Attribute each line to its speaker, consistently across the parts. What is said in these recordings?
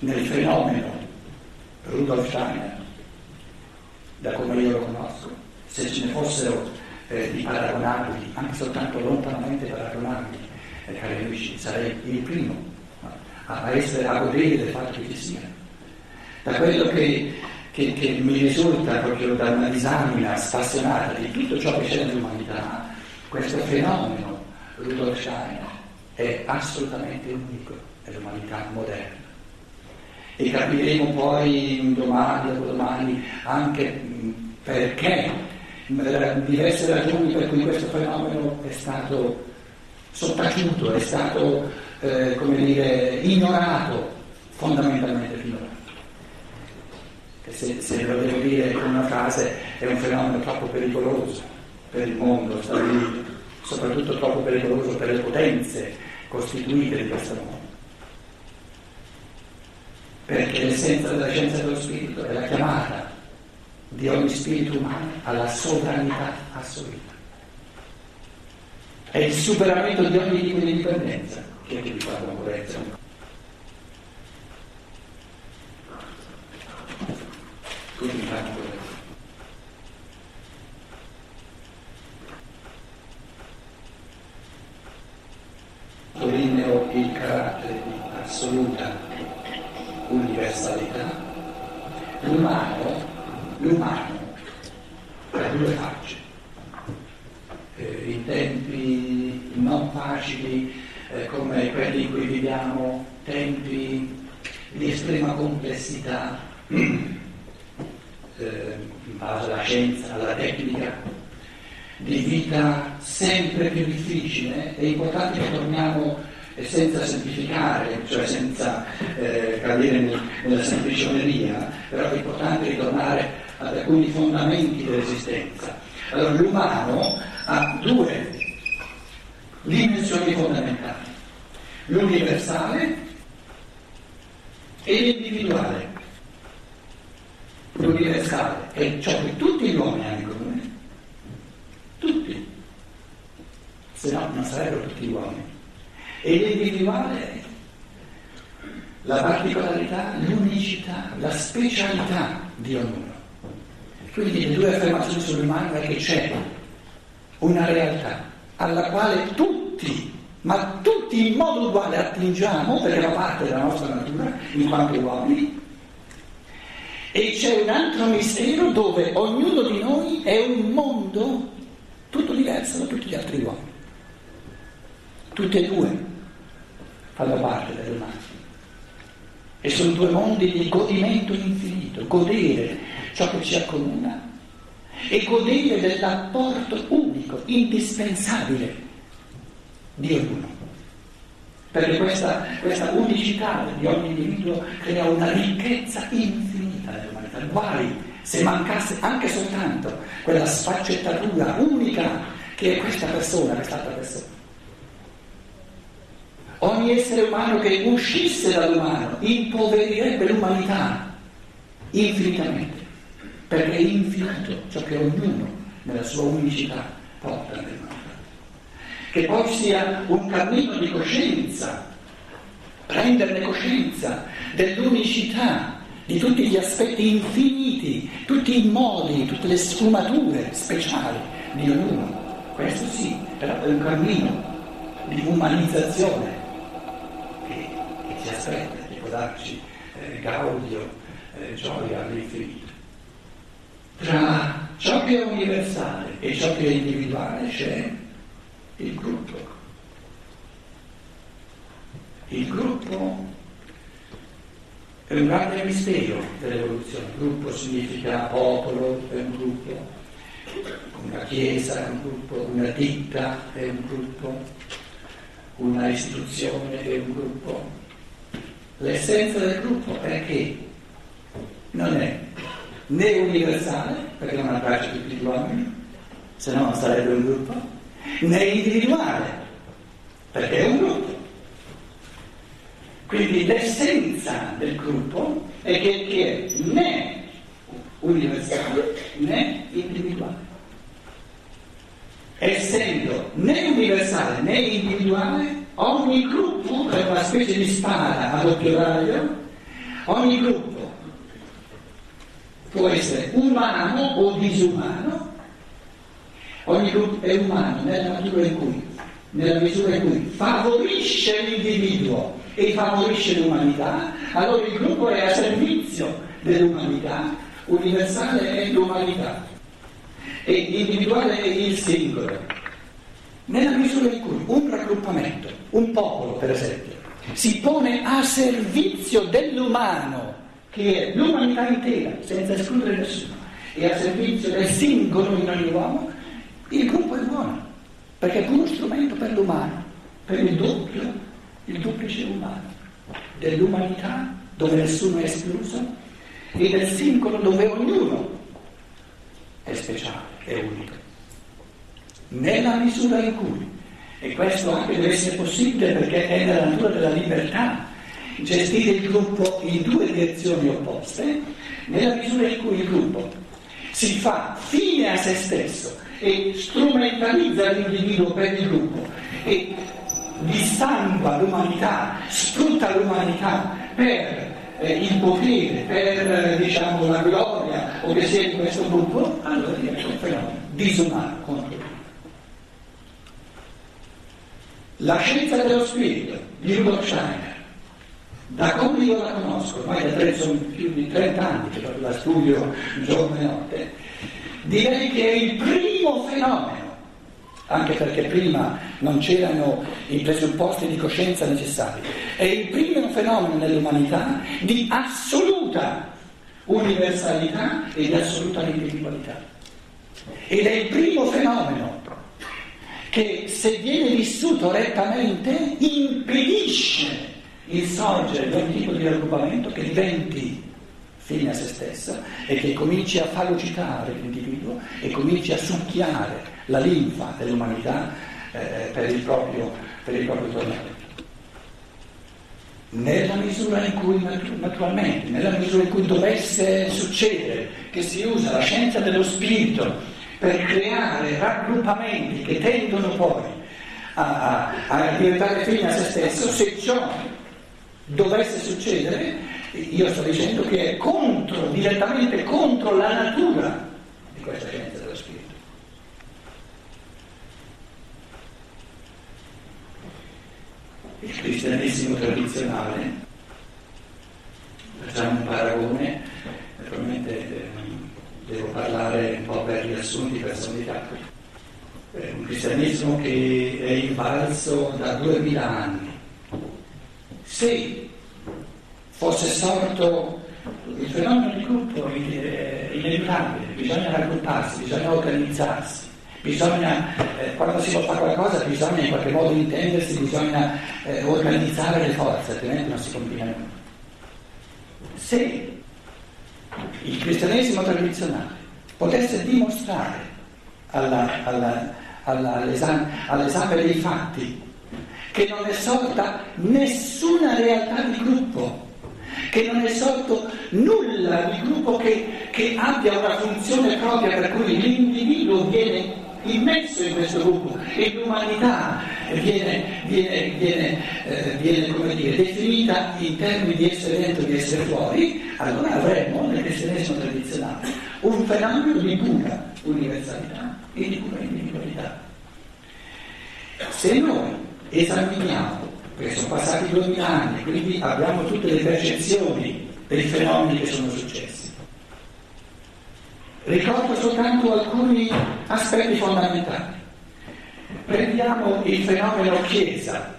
Speaker 1: nel fenomeno Rudolf Steiner, da come io lo conosco, se ce ne fossero eh, di paragonabili, anche soltanto lontanamente paragonabili, eh, cari amici, sarei il primo a, essere, a godere del fatto che ci sia. Da quello che, che, che mi risulta proprio da una disamina spassionata di tutto ciò che c'è nell'umanità, questo fenomeno Rudolf Steiner è assolutamente unico nell'umanità moderna. E capiremo poi domani, dopodomani, anche perché diverse ragioni per cui questo fenomeno è stato sottaciuto, è stato, eh, come dire, ignorato fondamentalmente finora. Se, se lo devo dire con una frase, è un fenomeno troppo pericoloso per il mondo soprattutto troppo pericoloso per le potenze costituite di questo mondo. Perché l'essenza della scienza dello spirito è la chiamata di ogni spirito umano alla sovranità assoluta. È il superamento di ogni tipo di dipendenza che vi fa concorrenza. Tutti mi fanno concorrenza. Sottolineo il carattere di assoluta universalità. L'umano ha due facce. Eh, in tempi non facili eh, come quelli in cui viviamo, tempi di estrema complessità, eh, alla scienza, alla tecnica, di vita sempre più difficile, è importante che torniamo senza semplificare, cioè senza eh, cadere nella semplicioneria, però è importante ritornare ad alcuni fondamenti dell'esistenza. Allora l'umano ha due dimensioni fondamentali, l'universale e l'individuale. L'universale è ciò che tutti gli uomini hanno in comune, tutti, se no non sarebbero tutti gli uomini. E l'individuale è la particolarità, l'unicità, la specialità di ognuno. Quindi le due affermazioni sull'umano è che c'è una realtà alla quale tutti, ma tutti in modo uguale attingiamo, perché fa parte della nostra natura, in quanto uomini, e c'è un altro mistero dove ognuno di noi è un mondo tutto diverso da tutti gli altri uomini. Tutti e due fanno parte dell'umano. E sono due mondi di godimento infinito, godere ciò che ci accomuna e godere dell'apporto unico, indispensabile di ognuno. Perché questa, questa unicità di ogni individuo crea una ricchezza infinita nell'umanità. Guai se mancasse anche soltanto quella sfaccettatura unica che è questa persona, quest'altra persona. Ogni essere umano che uscisse dall'umano impoverirebbe l'umanità infinitamente perché è infinito ciò che ognuno nella sua unicità porta nel mondo. Che poi sia un cammino di coscienza, prenderne coscienza dell'unicità di tutti gli aspetti infiniti, tutti i modi, tutte le sfumature speciali di ognuno. Questo sì, però è un cammino di umanizzazione che, che ci aspetta, che può darci eh, gaudio, eh, gioia all'infinito. Tra ciò che è universale e ciò che è individuale c'è il gruppo. Il gruppo è un grande mistero dell'evoluzione. Gruppo significa popolo, è un gruppo, una chiesa è un gruppo, una ditta è un gruppo, una istituzione è un gruppo. L'essenza del gruppo è che non è né universale, perché non abbraccia tutti gli uomini, se no non sarebbe un gruppo, né individuale, perché è un gruppo. Quindi l'essenza del gruppo è che, che è né universale né individuale. Essendo né universale né individuale, ogni gruppo è una specie di spada a doppio raggio Ogni gruppo può essere umano o disumano, ogni gruppo è umano nella misura in cui, misura in cui favorisce l'individuo e favorisce l'umanità, allora il gruppo è a servizio dell'umanità, universale è l'umanità. E individuale è il singolo. Nella misura in cui un raggruppamento, un popolo per esempio, si pone a servizio dell'umano, che è l'umanità intera, senza escludere nessuno, e a servizio del singolo in ogni uomo, il gruppo è buono, perché è uno strumento per l'umano, per il doppio, il duplice umano, dell'umanità dove nessuno è escluso e del singolo dove ognuno è speciale, è unico. Nella misura in cui e questo anche deve essere possibile perché è nella natura della libertà gestire il gruppo in due direzioni opposte, nella misura in cui il gruppo si fa fine a se stesso e strumentalizza l'individuo per il gruppo e distangua l'umanità, sfrutta l'umanità per eh, il potere, per diciamo, la gloria o che sia di questo gruppo, allora diventa un fenomeno disumano contro. La scienza dello spirito di Rudolf Steiner, da come io la conosco, ormai da più di 30 anni che la studio giorno e notte, direi che è il primo fenomeno, anche perché prima non c'erano i presupposti di coscienza necessari, è il primo fenomeno nell'umanità di assoluta universalità e di assoluta individualità. Ed è il primo fenomeno che se viene vissuto rettamente impedisce il sorgere di un tipo di raggruppamento che diventi fine a se stesso e che cominci a fagocitare l'individuo e cominci a succhiare la linfa dell'umanità eh, per, il proprio, per il proprio tormento. Nella misura in cui, naturalmente, nella misura in cui dovesse succedere che si usa la scienza dello spirito per creare raggruppamenti che tendono poi a, a diventare fine a se stesso, se ciò dovesse succedere, io sto dicendo che è contro, direttamente contro la natura di questa scienza dello spirito. Il cristianesimo tradizionale, facciamo un paragone, naturalmente eh, devo parlare un po' per riassunti personalità. È un cristianesimo che è invalso da duemila anni. Se fosse sorto il fenomeno di gruppo è inevitabile, bisogna raggrupparsi, bisogna organizzarsi, bisogna, eh, quando si vuole fare qualcosa bisogna in qualche modo intendersi, bisogna eh, organizzare le forze, altrimenti non si continua nulla. Se il cristianesimo tradizionale potesse dimostrare alla, alla, alla, all'esame, all'esame dei fatti che non è sorta nessuna realtà di gruppo, che non è sorto nulla di gruppo che, che abbia una funzione propria per cui l'individuo viene immesso in questo gruppo e l'umanità viene, viene, viene, eh, viene dire, definita in termini di essere dentro e di essere fuori, allora avremmo nel cristianesimo tradizionale un fenomeno di pura universalità e di pura individualità. Se noi esaminiamo, perché sono passati duemila anni, quindi abbiamo tutte le percezioni dei fenomeni che sono successi, Ricordo soltanto alcuni aspetti fondamentali. Prendiamo il fenomeno Chiesa.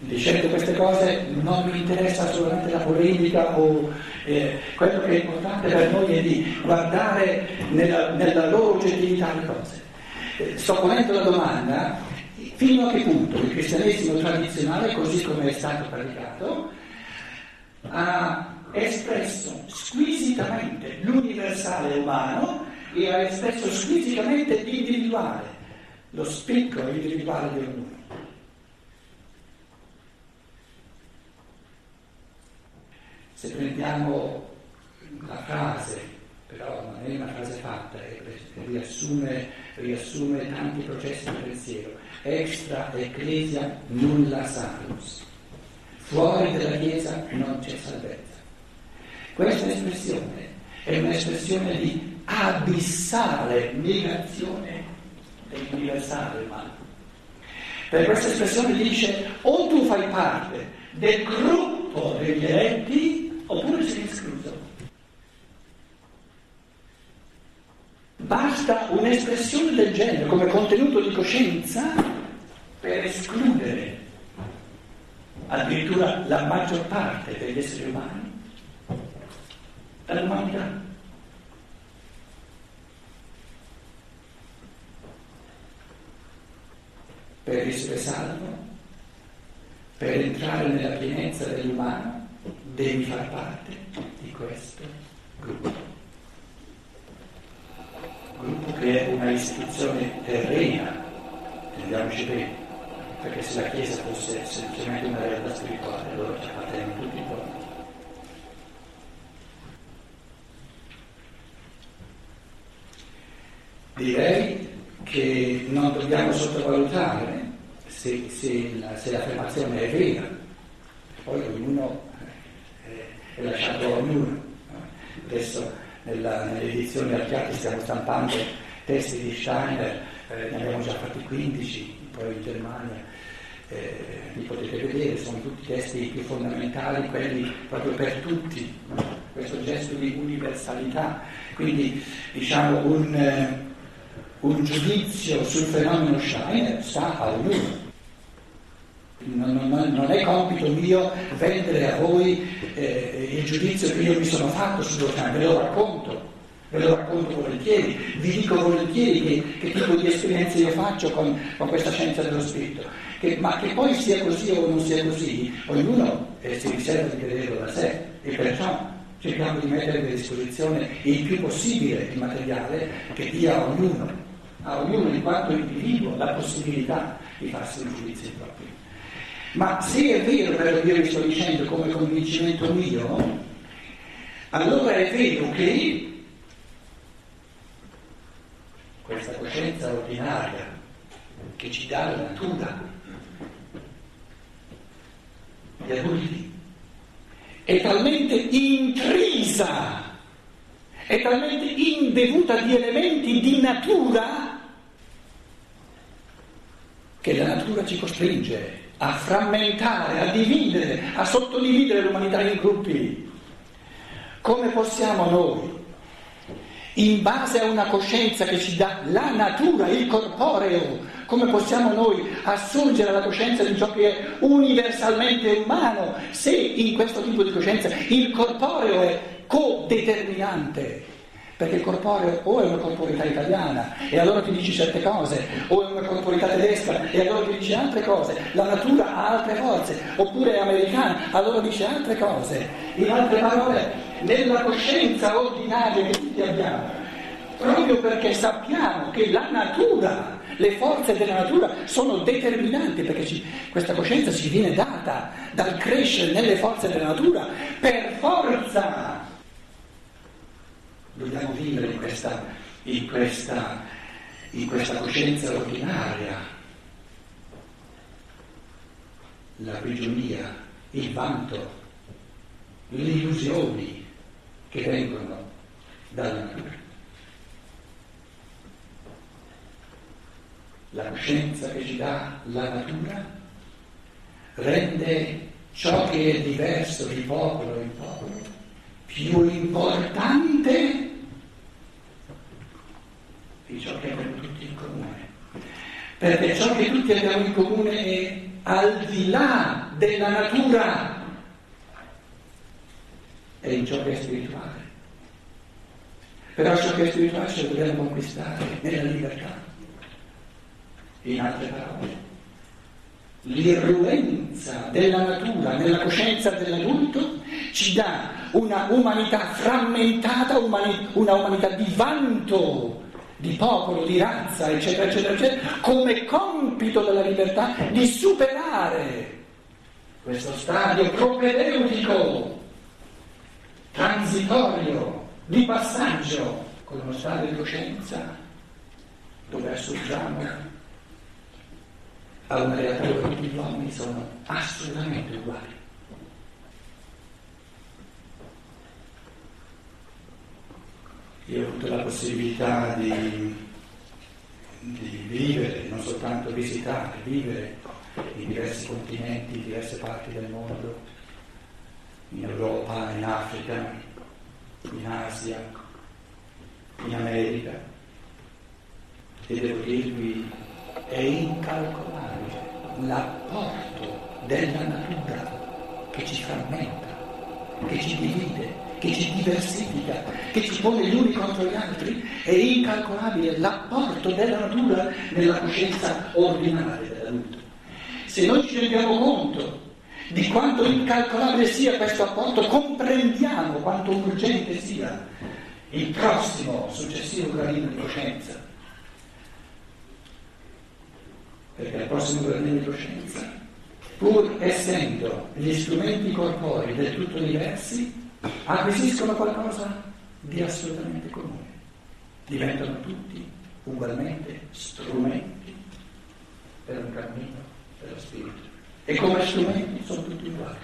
Speaker 1: Dicendo queste cose non mi interessa assolutamente la polemica o eh, quello che è importante per noi è di guardare nella, nella loro oggettività le cose. Eh, sto ponendo la domanda fino a che punto il cristianesimo tradizionale, così come è stato praticato, ha espresso squisitamente l'universale umano e ha espresso squisitamente l'individuale, lo spicco individuale di ognuno. Se prendiamo la frase, però non è una frase fatta, riassume, riassume tanti processi di pensiero, extra ecclesia nulla salus fuori dalla Chiesa non c'è salvezza. Questa espressione è un'espressione di abissale negazione dell'universale umano. Per questa espressione dice o tu fai parte del gruppo degli eletti oppure sei escluso. Basta un'espressione del genere come contenuto di coscienza per escludere addirittura la maggior parte degli esseri umani dall'umanità. Per essere salvo, per entrare nella pienezza dell'umano, devi far parte di questo gruppo che è una istituzione terrena, intendiamoci bene, perché se la Chiesa fosse semplicemente una realtà spirituale, allora ci appartengono tutti i giorni. Direi che non dobbiamo sottovalutare se, se, la, se l'affermazione è vera, poi ognuno eh, è lasciato a ognuno. Adesso nella, nelle edizioni archiate stiamo stampando testi di Steiner, eh, ne abbiamo già fatti 15, poi in Germania, eh, li potete vedere, sono tutti testi più fondamentali, quelli proprio per tutti, questo gesto di universalità, quindi diciamo un, eh, un giudizio sul fenomeno Steiner sta a ognuno. Non, non, non, è compito mio vendere a voi eh, il giudizio che io mi sono fatto sullo Steiner, ve lo racconto, ve lo racconto volentieri, vi dico volentieri che, che tipo di esperienze io faccio con, con questa scienza dello spirito, che, ma che poi sia così o non sia così, ognuno eh, si riserva di vederlo da sé. E perciò cerchiamo di mettere a disposizione il più possibile il materiale che dia a ognuno, a ognuno in quanto individuo la possibilità di farsi un giudizio proprio. Ma se è vero quello che io vi sto dicendo come convincimento mio, allora è vero che questa coscienza ordinaria che ci dà la natura, gli adulti, è talmente intrisa, è talmente imbevuta di elementi di natura che la natura ci costringe a frammentare, a dividere, a sottodividere l'umanità in gruppi. Come possiamo noi, in base a una coscienza che ci dà la natura, il corporeo, come possiamo noi assurgere alla coscienza di ciò che è universalmente umano se in questo tipo di coscienza il corporeo è codeterminante? Perché il corporeo o è una corporeità italiana e allora ti dici certe cose, o è una corporeità tedesca e allora ti dice altre cose, la natura ha altre forze, oppure è americana, allora dice altre cose. In altre parole, nella coscienza ordinaria che tutti abbiamo, proprio perché sappiamo che la natura, le forze della natura sono determinanti, perché ci, questa coscienza ci viene data dal crescere nelle forze della natura per forza dobbiamo vivere in questa, in questa, in questa coscienza ordinaria, la prigionia, il vanto, le illusioni che vengono dalla natura. La coscienza che ci dà la natura rende ciò che è diverso di popolo in popolo più importante di ciò che abbiamo tutti in comune. Perché ciò che tutti abbiamo in comune è al di là della natura, è in ciò che è spirituale. Però ciò che è spirituale ce lo dobbiamo conquistare nella libertà. In altre parole l'irruenza della natura nella coscienza dell'adulto ci dà una umanità frammentata, una umanità di vanto, di popolo, di razza, eccetera, eccetera, eccetera, come compito della libertà di superare questo stadio propedeutico, transitorio, di passaggio, con uno stadio di coscienza dove assurgiamo a una realtà dove tutti gli uomini sono assolutamente uguali. Io ho avuto la possibilità di, di vivere, non soltanto visitare, vivere in diversi continenti, in diverse parti del mondo, in Europa, in Africa, in Asia, in America. E devo dirvi, è incalcolabile l'apporto della natura che ci frammenta, che ci divide, che ci diversifica, che ci pone gli uni contro gli altri, è incalcolabile l'apporto della natura nella coscienza ordinaria dell'adulto. Se noi ci rendiamo conto di quanto incalcolabile sia questo apporto, comprendiamo quanto urgente sia il prossimo, successivo gradino di coscienza. Perché il prossimo gradino di coscienza pur essendo gli strumenti corporei del tutto diversi, acquisiscono qualcosa di assolutamente comune. Diventano tutti ugualmente strumenti per un cammino dello spirito. E come strumenti sono tutti uguali,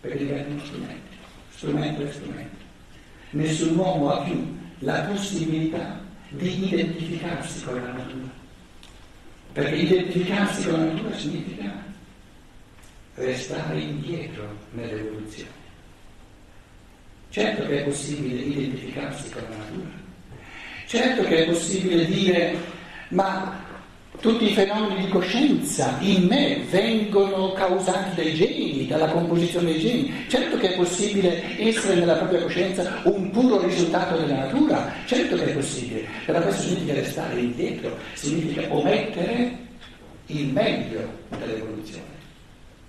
Speaker 1: perché diventano strumenti, strumento e strumento. Nessun uomo ha più la possibilità di identificarsi con la natura, perché identificarsi con la natura significa restare indietro nell'evoluzione. Certo che è possibile identificarsi con la natura, certo che è possibile dire ma tutti i fenomeni di coscienza in me vengono causati dai geni, dalla composizione dei geni. Certo che è possibile essere nella propria coscienza un puro risultato della natura, certo che è possibile, però questo significa restare indietro, significa omettere il meglio dell'evoluzione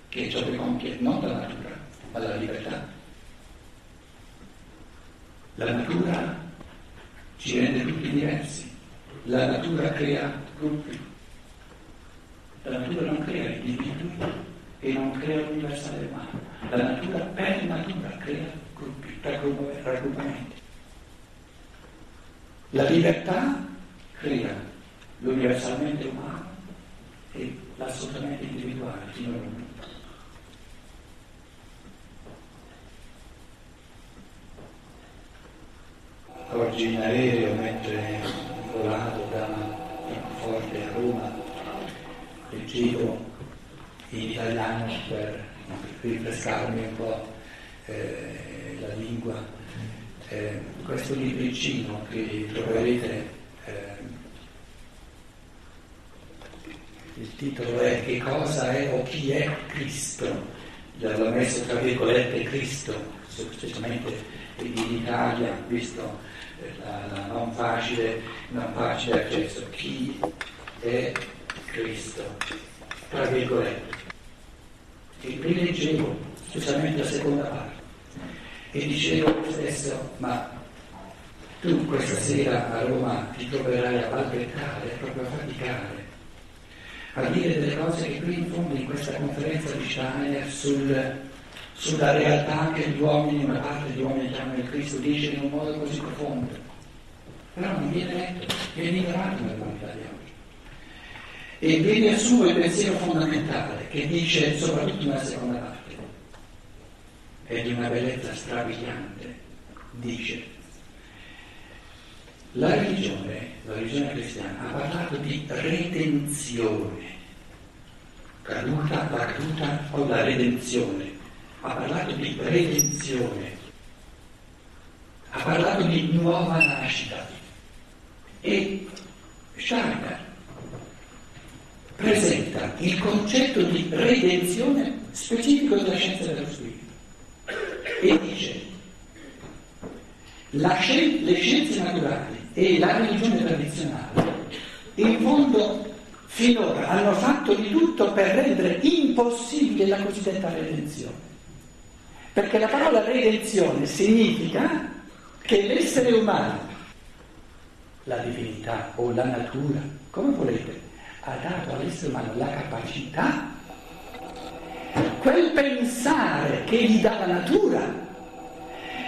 Speaker 1: che è ciò che compie non la natura, ma la libertà. La natura ci rende tutti diversi, la natura crea gruppi, la natura non crea individui e non crea l'universale umano, la natura per natura crea gruppi, raggruppamenti. La libertà crea l'universalmente umano e l'assolutamente individuale fino all'uno. Oggi in aereo mentre volato da Francoforte a Roma leggevo in italiano per rinfrescarmi un po' eh, la lingua eh, questo libricino che troverete eh, il titolo è Che cosa è o chi è Cristo? L'ho messo tra virgolette Cristo, specialmente in Italia, visto la, la non, facile, non facile accesso. Chi è Cristo? Tra virgolette. E rileggevo, specialmente la seconda parte, e dicevo stesso, ma tu questa sera a Roma ti troverai a balbettare, proprio a faticare, a dire delle cose che qui in fondo in questa conferenza di Steiner sul sulla realtà che gli uomini, una parte degli uomini che hanno il Cristo dice in un modo così profondo. Però non viene letto, viene ignorato nell'umanità di oggi. E viene assume il pensiero fondamentale che dice, soprattutto nella seconda parte, è di una bellezza strabiliante, dice, la religione, la religione cristiana, ha parlato di redenzione, caduta, la caduta o la redenzione ha parlato di redenzione, ha parlato di nuova nascita e Steiner presenta il concetto di redenzione specifico della scienza dello spirito e dice scien- le scienze naturali e la religione tradizionale in fondo finora hanno fatto di tutto per rendere impossibile la cosiddetta redenzione. Perché la parola redenzione significa che l'essere umano, la divinità o la natura, come volete, ha dato all'essere umano la capacità, quel pensare che gli dà la natura,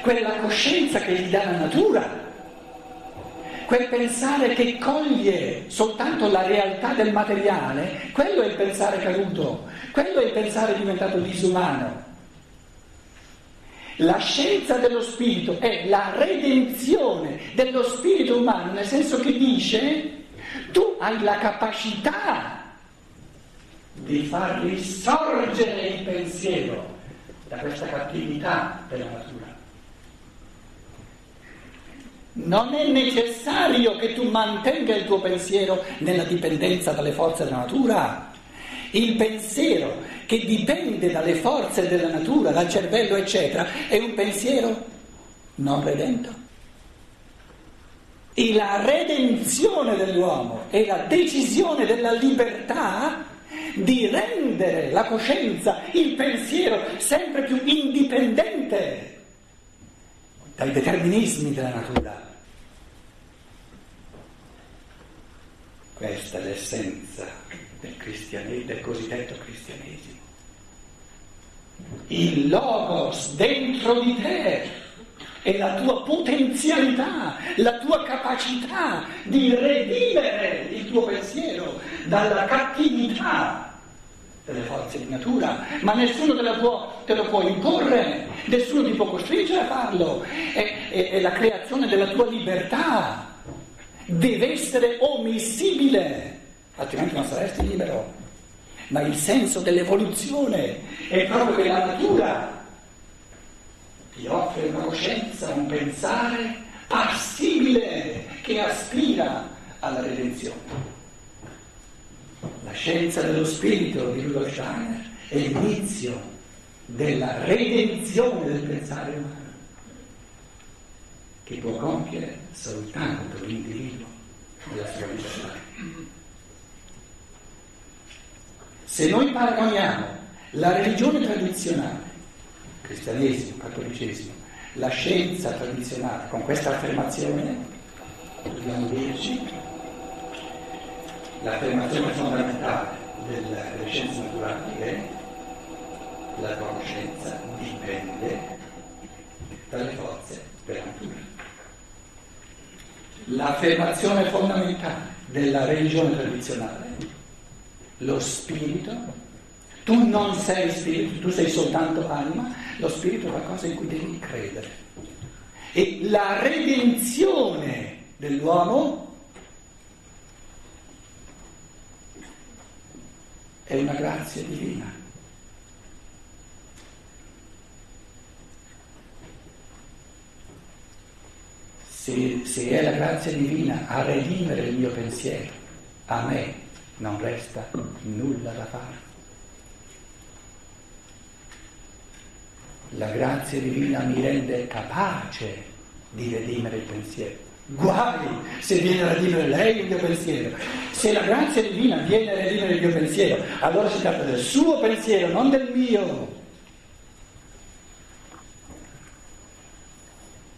Speaker 1: quella coscienza che gli dà la natura, quel pensare che coglie soltanto la realtà del materiale, quello è il pensare caduto, quello è il pensare diventato disumano. La scienza dello spirito è la redenzione dello spirito umano, nel senso che dice tu hai la capacità di far risorgere il pensiero da questa cattività della natura. Non è necessario che tu mantenga il tuo pensiero nella dipendenza dalle forze della natura. Il pensiero che dipende dalle forze della natura, dal cervello, eccetera, è un pensiero non redento. E la redenzione dell'uomo è la decisione della libertà di rendere la coscienza, il pensiero sempre più indipendente dai determinismi della natura. Questa è l'essenza del, cosiddetto cristianesimo. Il logos dentro di te è la tua potenzialità, la tua capacità di redimere il tuo pensiero dalla cattività delle forze di natura, ma nessuno te, può, te, lo può imporre, nessuno ti può costringere a farlo, è, è, è la creazione della tua libertà, deve essere omissibile, altrimenti non saresti libero. Ma il senso dell'evoluzione è proprio che la natura ti offre una coscienza, un pensare passibile che aspira alla redenzione. La scienza dello spirito di Rudolf Steiner è l'inizio della redenzione del pensare umano che può compiere soltanto l'individuo nella sua libertà. Se noi paragoniamo la religione tradizionale, cristianesimo, cattolicesimo, la scienza tradizionale con questa affermazione, dobbiamo dirci, l'affermazione fondamentale delle scienze naturali è la conoscenza dipende dalle forze della natura. L'affermazione fondamentale della religione tradizionale, lo spirito. Tu non sei spirito, tu sei soltanto anima, lo spirito è qualcosa in cui devi credere. E la redenzione dell'uomo è una grazia divina. se, se è la grazia divina a redimere il mio pensiero, a me non resta nulla da fare. La grazia divina mi rende capace di redimere il pensiero. Guai se viene a redimere lei il mio pensiero. Se la grazia divina viene a redimere il mio pensiero, allora si tratta del suo pensiero, non del mio.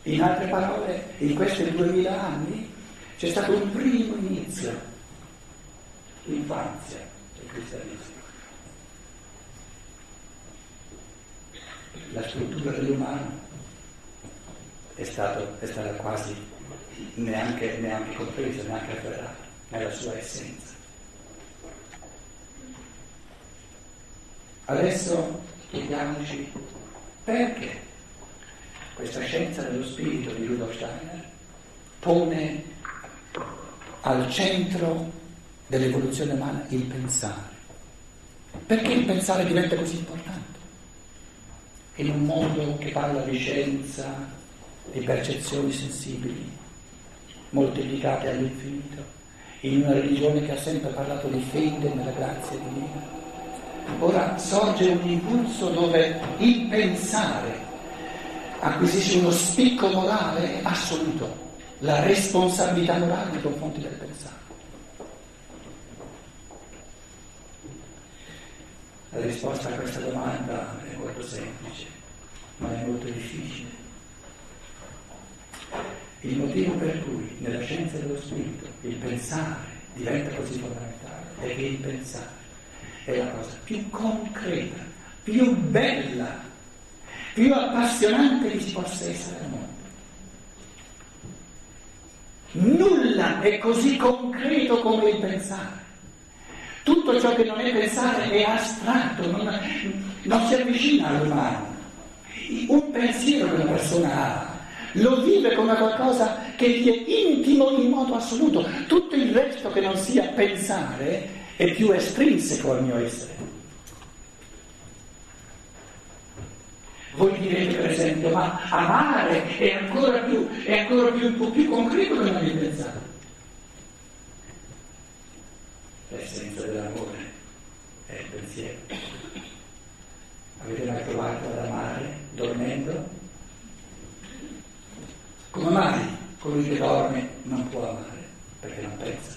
Speaker 1: In altre parole, in questi duemila anni c'è stato un primo inizio, l'infanzia del cristianesimo. La struttura dell'umano è, stato, è stata quasi neanche, neanche compresa, neanche afferrata nella sua essenza. Adesso chiediamoci perché questa scienza dello spirito di Rudolf Steiner pone al centro dell'evoluzione umana il pensare. Perché il pensare diventa così importante? In un mondo che parla di scienza, di percezioni sensibili, moltiplicate all'infinito, in una religione che ha sempre parlato di fede nella grazia divina. Ora sorge un impulso dove il pensare acquisisce uno spicco morale assoluto, la responsabilità morale nei confronti del pensato. La risposta a questa domanda è molto semplice, ma è molto difficile. Il motivo per cui nella scienza dello spirito il pensare diventa così fondamentale è che il pensare è la cosa più concreta, più bella più appassionante che ci possa essere al mondo. Nulla è così concreto come il pensare. Tutto ciò che non è pensare è astratto, non, non si avvicina all'umano. Un pensiero che una persona ha, lo vive come qualcosa che gli è intimo in modo assoluto. Tutto il resto che non sia pensare è più estrinseco al mio essere. Voi direte per esempio, ma amare è ancora più, è ancora più, più, concreto che non è l'essenza dell'amore, è il pensiero. Avete mai provato ad amare dormendo? Come mai colui che dorme non può amare perché non pensa?